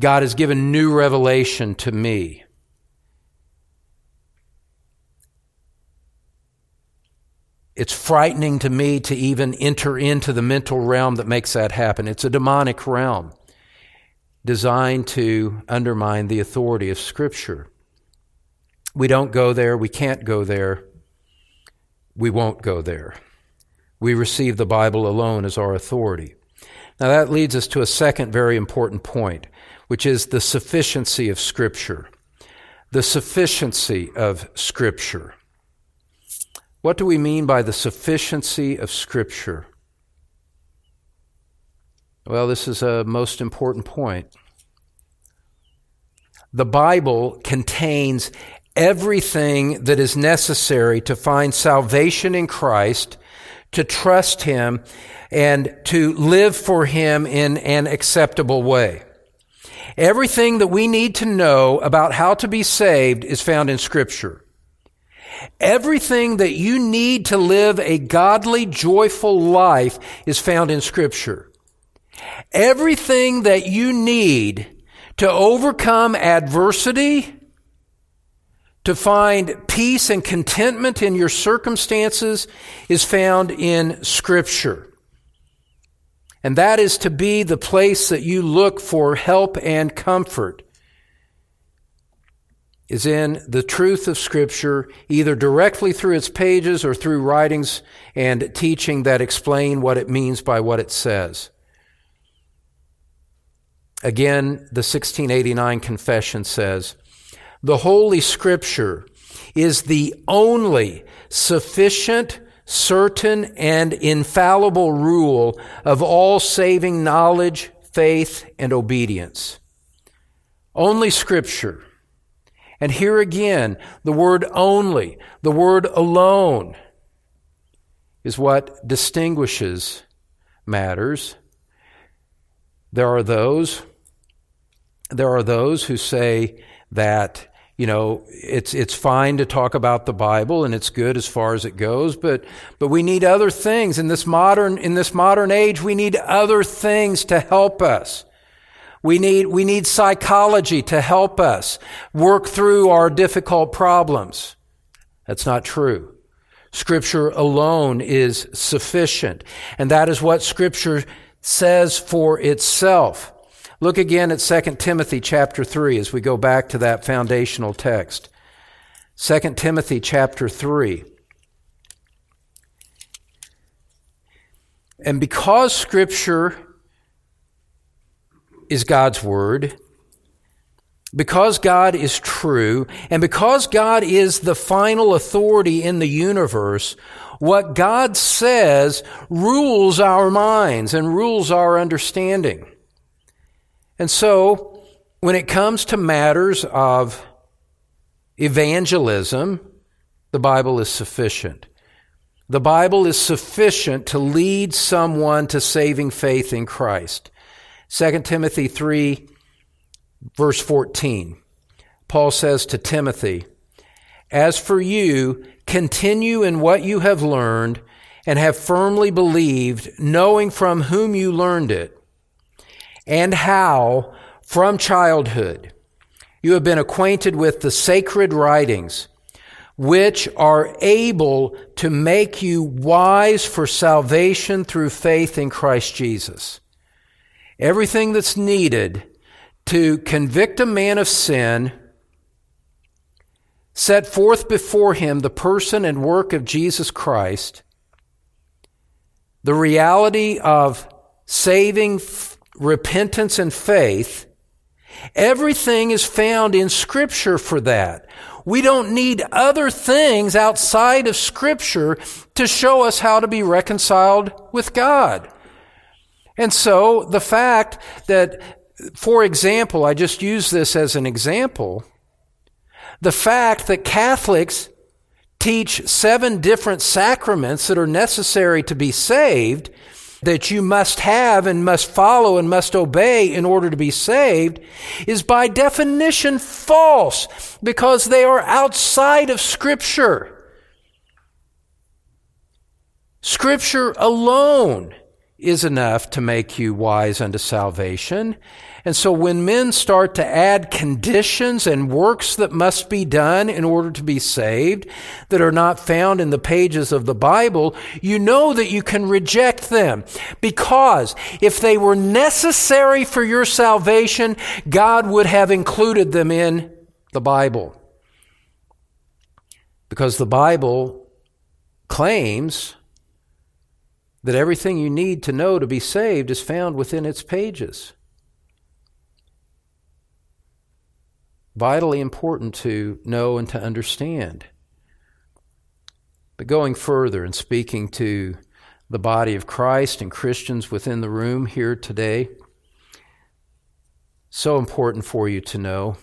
God has given new revelation to me. It's frightening to me to even enter into the mental realm that makes that happen. It's a demonic realm designed to undermine the authority of Scripture. We don't go there. We can't go there. We won't go there. We receive the Bible alone as our authority. Now, that leads us to a second very important point, which is the sufficiency of Scripture. The sufficiency of Scripture. What do we mean by the sufficiency of Scripture? Well, this is a most important point. The Bible contains everything that is necessary to find salvation in Christ, to trust Him, and to live for Him in an acceptable way. Everything that we need to know about how to be saved is found in Scripture. Everything that you need to live a godly, joyful life is found in Scripture. Everything that you need to overcome adversity, to find peace and contentment in your circumstances is found in Scripture. And that is to be the place that you look for help and comfort is in the truth of Scripture, either directly through its pages or through writings and teaching that explain what it means by what it says. Again, the 1689 Confession says, the Holy Scripture is the only sufficient, certain, and infallible rule of all saving knowledge, faith, and obedience. Only Scripture. And here again, the word only, the word alone, is what distinguishes matters. There are those there are those who say that you know it's it's fine to talk about the Bible and it's good as far as it goes, but but we need other things in this modern in this modern age. We need other things to help us. We need we need psychology to help us work through our difficult problems. That's not true. Scripture alone is sufficient, and that is what Scripture says for itself. Look again at 2 Timothy chapter 3 as we go back to that foundational text. 2 Timothy chapter 3. And because Scripture is God's Word, because God is true, and because God is the final authority in the universe, what God says rules our minds and rules our understanding. And so, when it comes to matters of evangelism, the Bible is sufficient. The Bible is sufficient to lead someone to saving faith in Christ. 2 Timothy 3, verse 14. Paul says to Timothy, As for you, continue in what you have learned and have firmly believed, knowing from whom you learned it and how from childhood you have been acquainted with the sacred writings, which are able to make you wise for salvation through faith in Christ Jesus. Everything that's needed to convict a man of sin, set forth before him the person and work of Jesus Christ, the reality of saving repentance and faith, everything is found in Scripture for that. We don't need other things outside of Scripture to show us how to be reconciled with God. And so the fact that, for example, I just use this as an example, The fact that Catholics teach seven different sacraments that are necessary to be saved, that you must have and must follow and must obey in order to be saved, is by definition false because they are outside of Scripture. Scripture alone is enough to make you wise unto salvation. And so when men start to add conditions and works that must be done in order to be saved that are not found in the pages of the Bible, you know that you can reject them. Because if they were necessary for your salvation, God would have included them in the Bible. Because the Bible claims that everything you need to know to be saved is found within its pages. Vitally important to know and to understand. But going further and speaking to the body of Christ and Christians within the room here today, so important for you to know.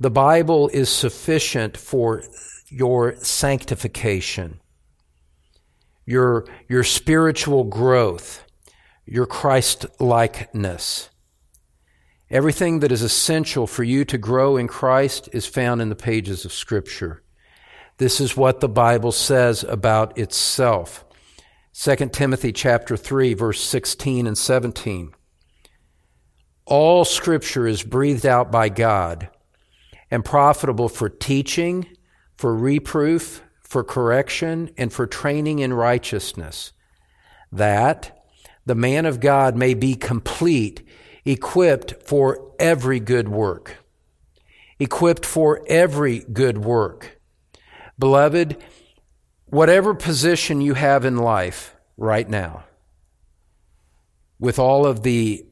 The Bible is sufficient for your sanctification your, your spiritual growth, your Christ likeness. Everything that is essential for you to grow in Christ is found in the pages of Scripture. This is what the Bible says about itself. 2 Timothy chapter 3 verse 16 and 17. All scripture is breathed out by God and profitable for teaching, for reproof, for correction and for training in righteousness, that the man of God may be complete, equipped for every good work. Equipped for every good work. Beloved, whatever position you have in life right now, with all of the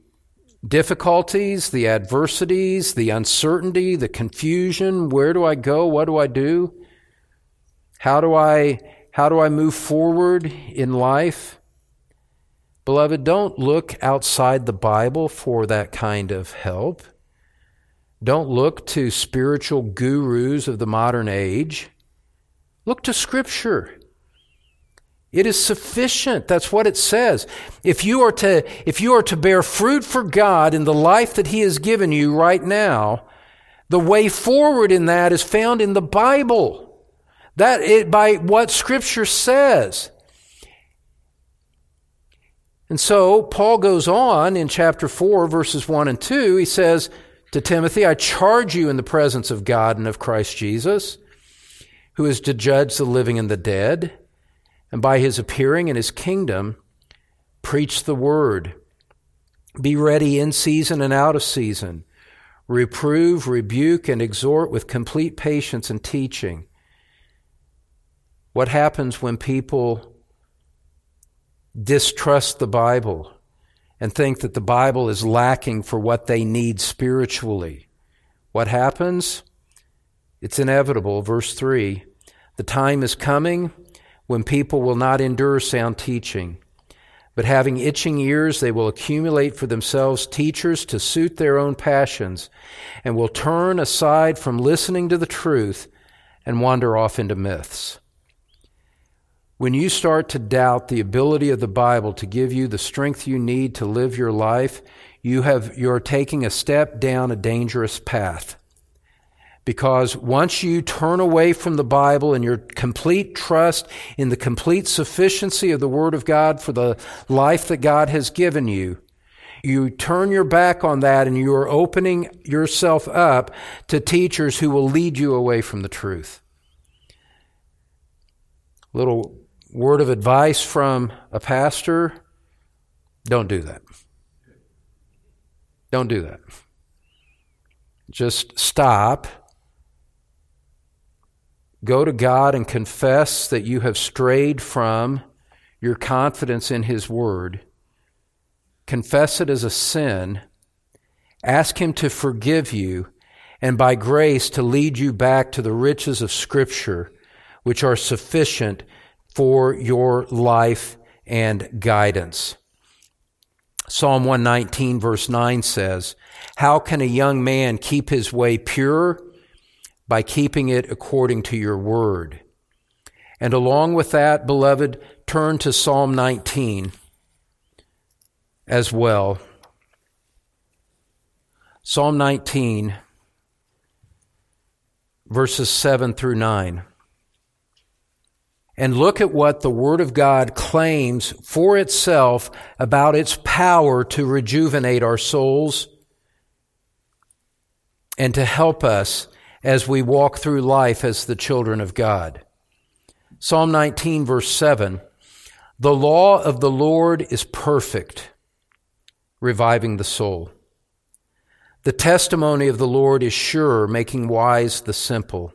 difficulties, the adversities, the uncertainty, the confusion, where do I go? What do I do? How do I how do I move forward in life? Beloved, don't look outside the Bible for that kind of help. Don't look to spiritual gurus of the modern age. Look to Scripture. It is sufficient. That's what it says. If you are to, if you are to bear fruit for God in the life that He has given you right now, the way forward in that is found in the Bible. That it, by what Scripture says. And so Paul goes on in chapter 4, verses 1 and 2. He says to Timothy, I charge you in the presence of God and of Christ Jesus, who is to judge the living and the dead, and by his appearing in his kingdom, preach the word. Be ready in season and out of season. Reprove, rebuke, and exhort with complete patience and teaching. What happens when people distrust the Bible and think that the Bible is lacking for what they need spiritually? What happens? It's inevitable. Verse 3 The time is coming when people will not endure sound teaching. But having itching ears, they will accumulate for themselves teachers to suit their own passions, and will turn aside from listening to the truth and wander off into myths. When you start to doubt the ability of the Bible to give you the strength you need to live your life, you have, you're taking a step down a dangerous path. Because once you turn away from the Bible and your complete trust in the complete sufficiency of the Word of God for the life that God has given you, you turn your back on that and you are opening yourself up to teachers who will lead you away from the truth. Little word of advice from a pastor don't do that. Don't do that. Just stop. Go to God and confess that you have strayed from your confidence in His Word. Confess it as a sin. Ask Him to forgive you and by grace to lead you back to the riches of Scripture, which are sufficient for your life and guidance. Psalm 119, verse 9 says, How can a young man keep his way pure? by keeping it according to your word. And along with that, beloved, turn to Psalm 19 as well. Psalm 19, verses 7 through 9. And look at what the Word of God claims for itself about its power to rejuvenate our souls and to help us as we walk through life as the children of God. Psalm 19, verse 7 The law of the Lord is perfect, reviving the soul. The testimony of the Lord is sure, making wise the simple.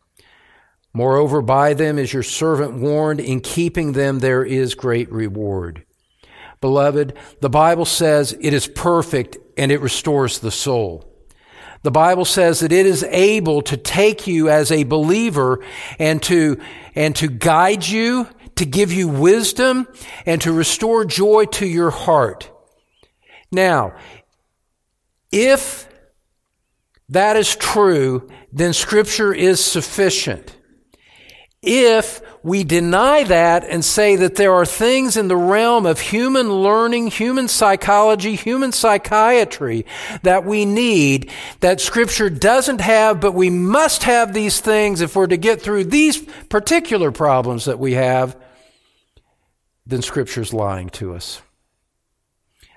Moreover, by them is your servant warned, in keeping them there is great reward. Beloved, the Bible says it is perfect and it restores the soul. The Bible says that it is able to take you as a believer and to, and to guide you to give you wisdom and to restore joy to your heart. Now, if that is true, then scripture is sufficient. If we deny that and say that there are things in the realm of human learning, human psychology, human psychiatry that we need that scripture doesn't have, but we must have these things if we're to get through these particular problems that we have, then scripture's lying to us.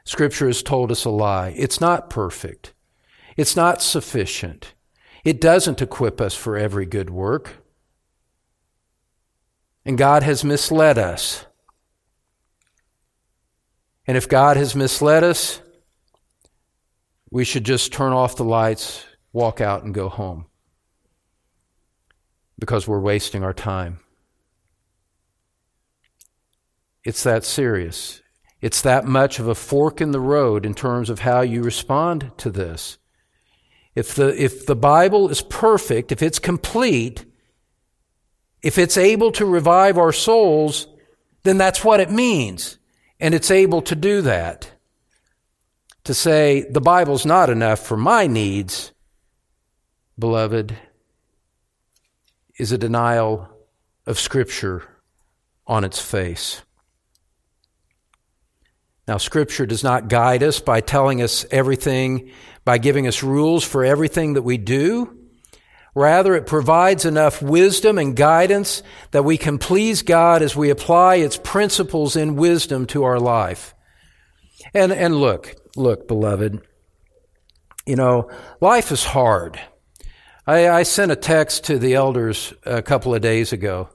Scripture has told us a lie. It's not perfect. It's not sufficient. It doesn't equip us for every good work. And God has misled us. And if God has misled us, we should just turn off the lights, walk out, and go home because we're wasting our time. It's that serious. It's that much of a fork in the road in terms of how you respond to this. If the, if the Bible is perfect, if it's complete, if it's able to revive our souls, then that's what it means. And it's able to do that. To say, the Bible's not enough for my needs, beloved, is a denial of Scripture on its face. Now, Scripture does not guide us by telling us everything, by giving us rules for everything that we do. Rather, it provides enough wisdom and guidance that we can please God as we apply its principles in wisdom to our life. And, and look, look, beloved, you know, life is hard. I, I sent a text to the elders a couple of days ago,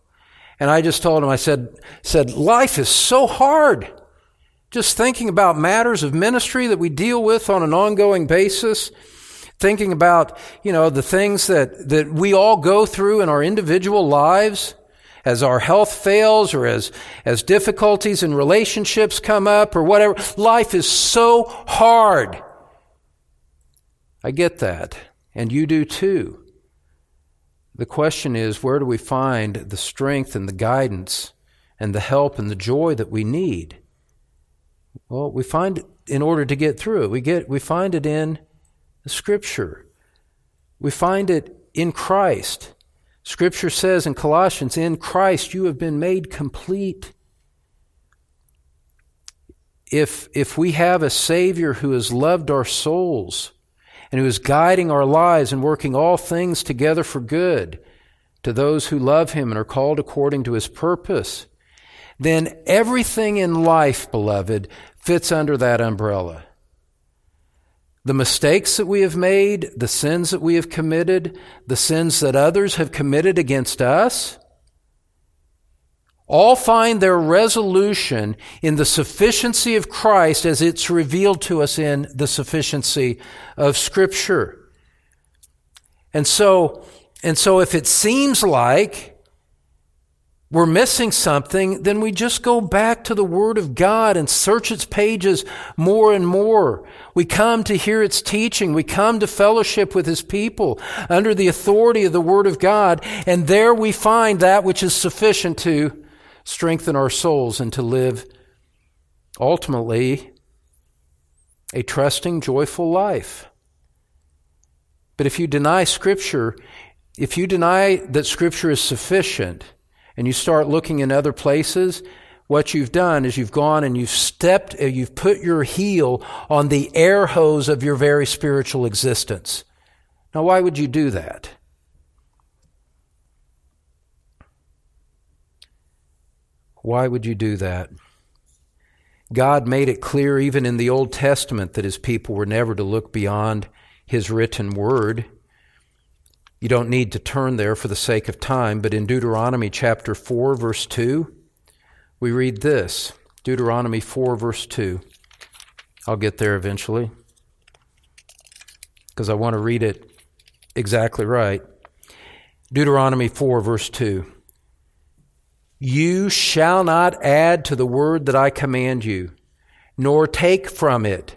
and I just told them, I said, said, life is so hard. Just thinking about matters of ministry that we deal with on an ongoing basis thinking about, you know, the things that, that we all go through in our individual lives as our health fails or as, as difficulties in relationships come up or whatever. Life is so hard. I get that. And you do too. The question is, where do we find the strength and the guidance and the help and the joy that we need? Well, we find it in order to get through it. We get, we find it in Scripture. We find it in Christ. Scripture says in Colossians, in Christ you have been made complete. If, if we have a Savior who has loved our souls and who is guiding our lives and working all things together for good to those who love Him and are called according to His purpose, then everything in life, beloved, fits under that umbrella the mistakes that we have made, the sins that we have committed, the sins that others have committed against us, all find their resolution in the sufficiency of Christ as it's revealed to us in the sufficiency of Scripture. And so, and so if it seems like we're missing something, then we just go back to the Word of God and search its pages more and more. We come to hear its teaching. We come to fellowship with His people under the authority of the Word of God, and there we find that which is sufficient to strengthen our souls and to live ultimately a trusting, joyful life. But if you deny Scripture, if you deny that Scripture is sufficient, and you start looking in other places, what you've done is you've gone and you've stepped, uh, you've put your heel on the air hose of your very spiritual existence. Now, why would you do that? Why would you do that? God made it clear even in the Old Testament that his people were never to look beyond his written word. You don't need to turn there for the sake of time, but in Deuteronomy chapter 4, verse 2, we read this Deuteronomy 4, verse 2. I'll get there eventually because I want to read it exactly right. Deuteronomy 4, verse 2. You shall not add to the word that I command you, nor take from it,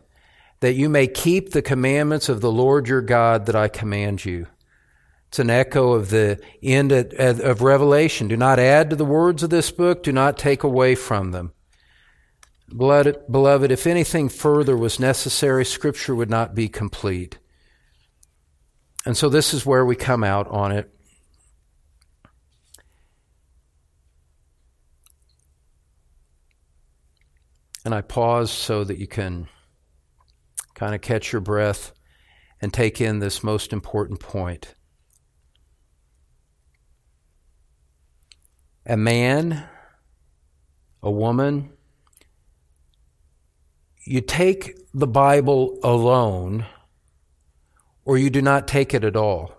that you may keep the commandments of the Lord your God that I command you. It's an echo of the end of Revelation. Do not add to the words of this book, do not take away from them. Beloved, if anything further was necessary, Scripture would not be complete. And so this is where we come out on it. And I pause so that you can kind of catch your breath and take in this most important point. A man, a woman, you take the Bible alone or you do not take it at all.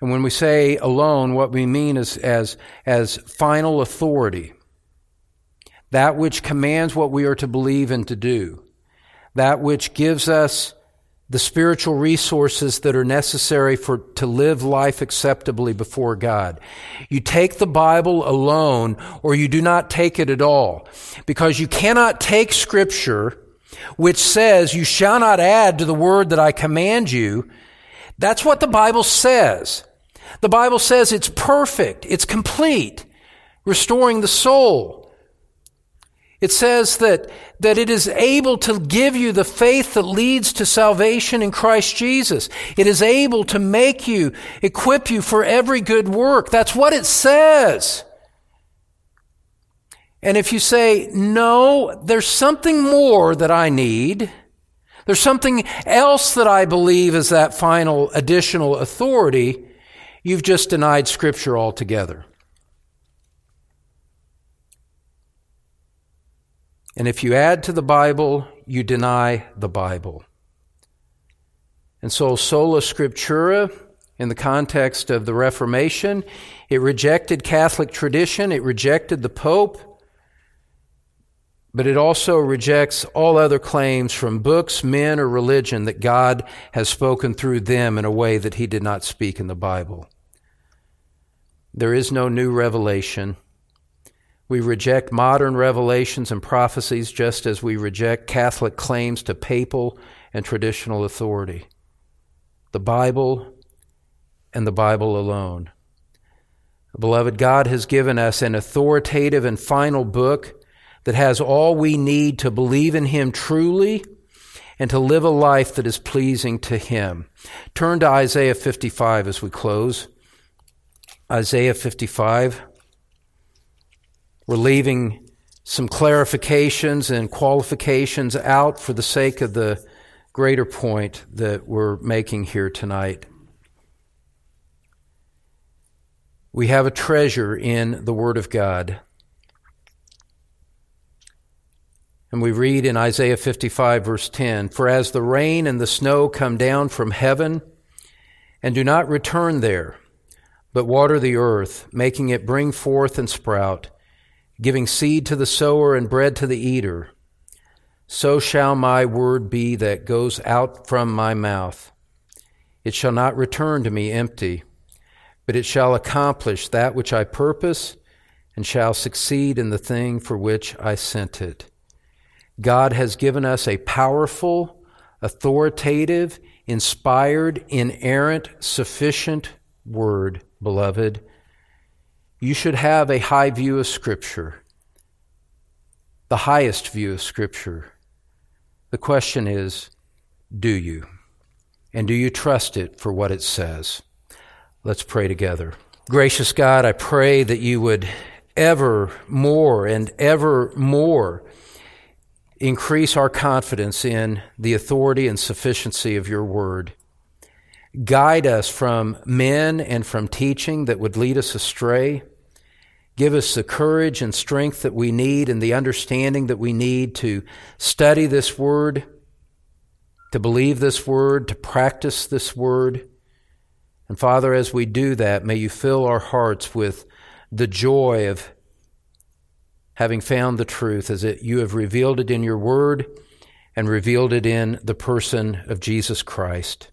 And when we say alone, what we mean is as, as final authority. That which commands what we are to believe and to do. That which gives us the spiritual resources that are necessary for to live life acceptably before God. You take the Bible alone or you do not take it at all because you cannot take scripture which says you shall not add to the word that I command you. That's what the Bible says. The Bible says it's perfect. It's complete, restoring the soul. It says that, that it is able to give you the faith that leads to salvation in Christ Jesus. It is able to make you, equip you for every good work. That's what it says. And if you say, no, there's something more that I need, there's something else that I believe is that final additional authority, you've just denied Scripture altogether. And if you add to the Bible, you deny the Bible. And so, sola scriptura, in the context of the Reformation, it rejected Catholic tradition, it rejected the Pope, but it also rejects all other claims from books, men, or religion that God has spoken through them in a way that He did not speak in the Bible. There is no new revelation. We reject modern revelations and prophecies just as we reject Catholic claims to papal and traditional authority. The Bible and the Bible alone. Beloved, God has given us an authoritative and final book that has all we need to believe in Him truly and to live a life that is pleasing to Him. Turn to Isaiah 55 as we close. Isaiah 55. We're leaving some clarifications and qualifications out for the sake of the greater point that we're making here tonight. We have a treasure in the Word of God. And we read in Isaiah 55, verse 10 For as the rain and the snow come down from heaven and do not return there, but water the earth, making it bring forth and sprout, giving seed to the sower and bread to the eater, so shall my word be that goes out from my mouth. It shall not return to me empty, but it shall accomplish that which I purpose and shall succeed in the thing for which I sent it. God has given us a powerful, authoritative, inspired, inerrant, sufficient word, beloved. You should have a high view of Scripture, the highest view of Scripture. The question is, do you? And do you trust it for what it says? Let's pray together. Gracious God, I pray that you would ever more and ever more increase our confidence in the authority and sufficiency of your word. Guide us from men and from teaching that would lead us astray. Give us the courage and strength that we need and the understanding that we need to study this word, to believe this word, to practice this word. And Father, as we do that, may you fill our hearts with the joy of having found the truth as it, you have revealed it in your word and revealed it in the person of Jesus Christ.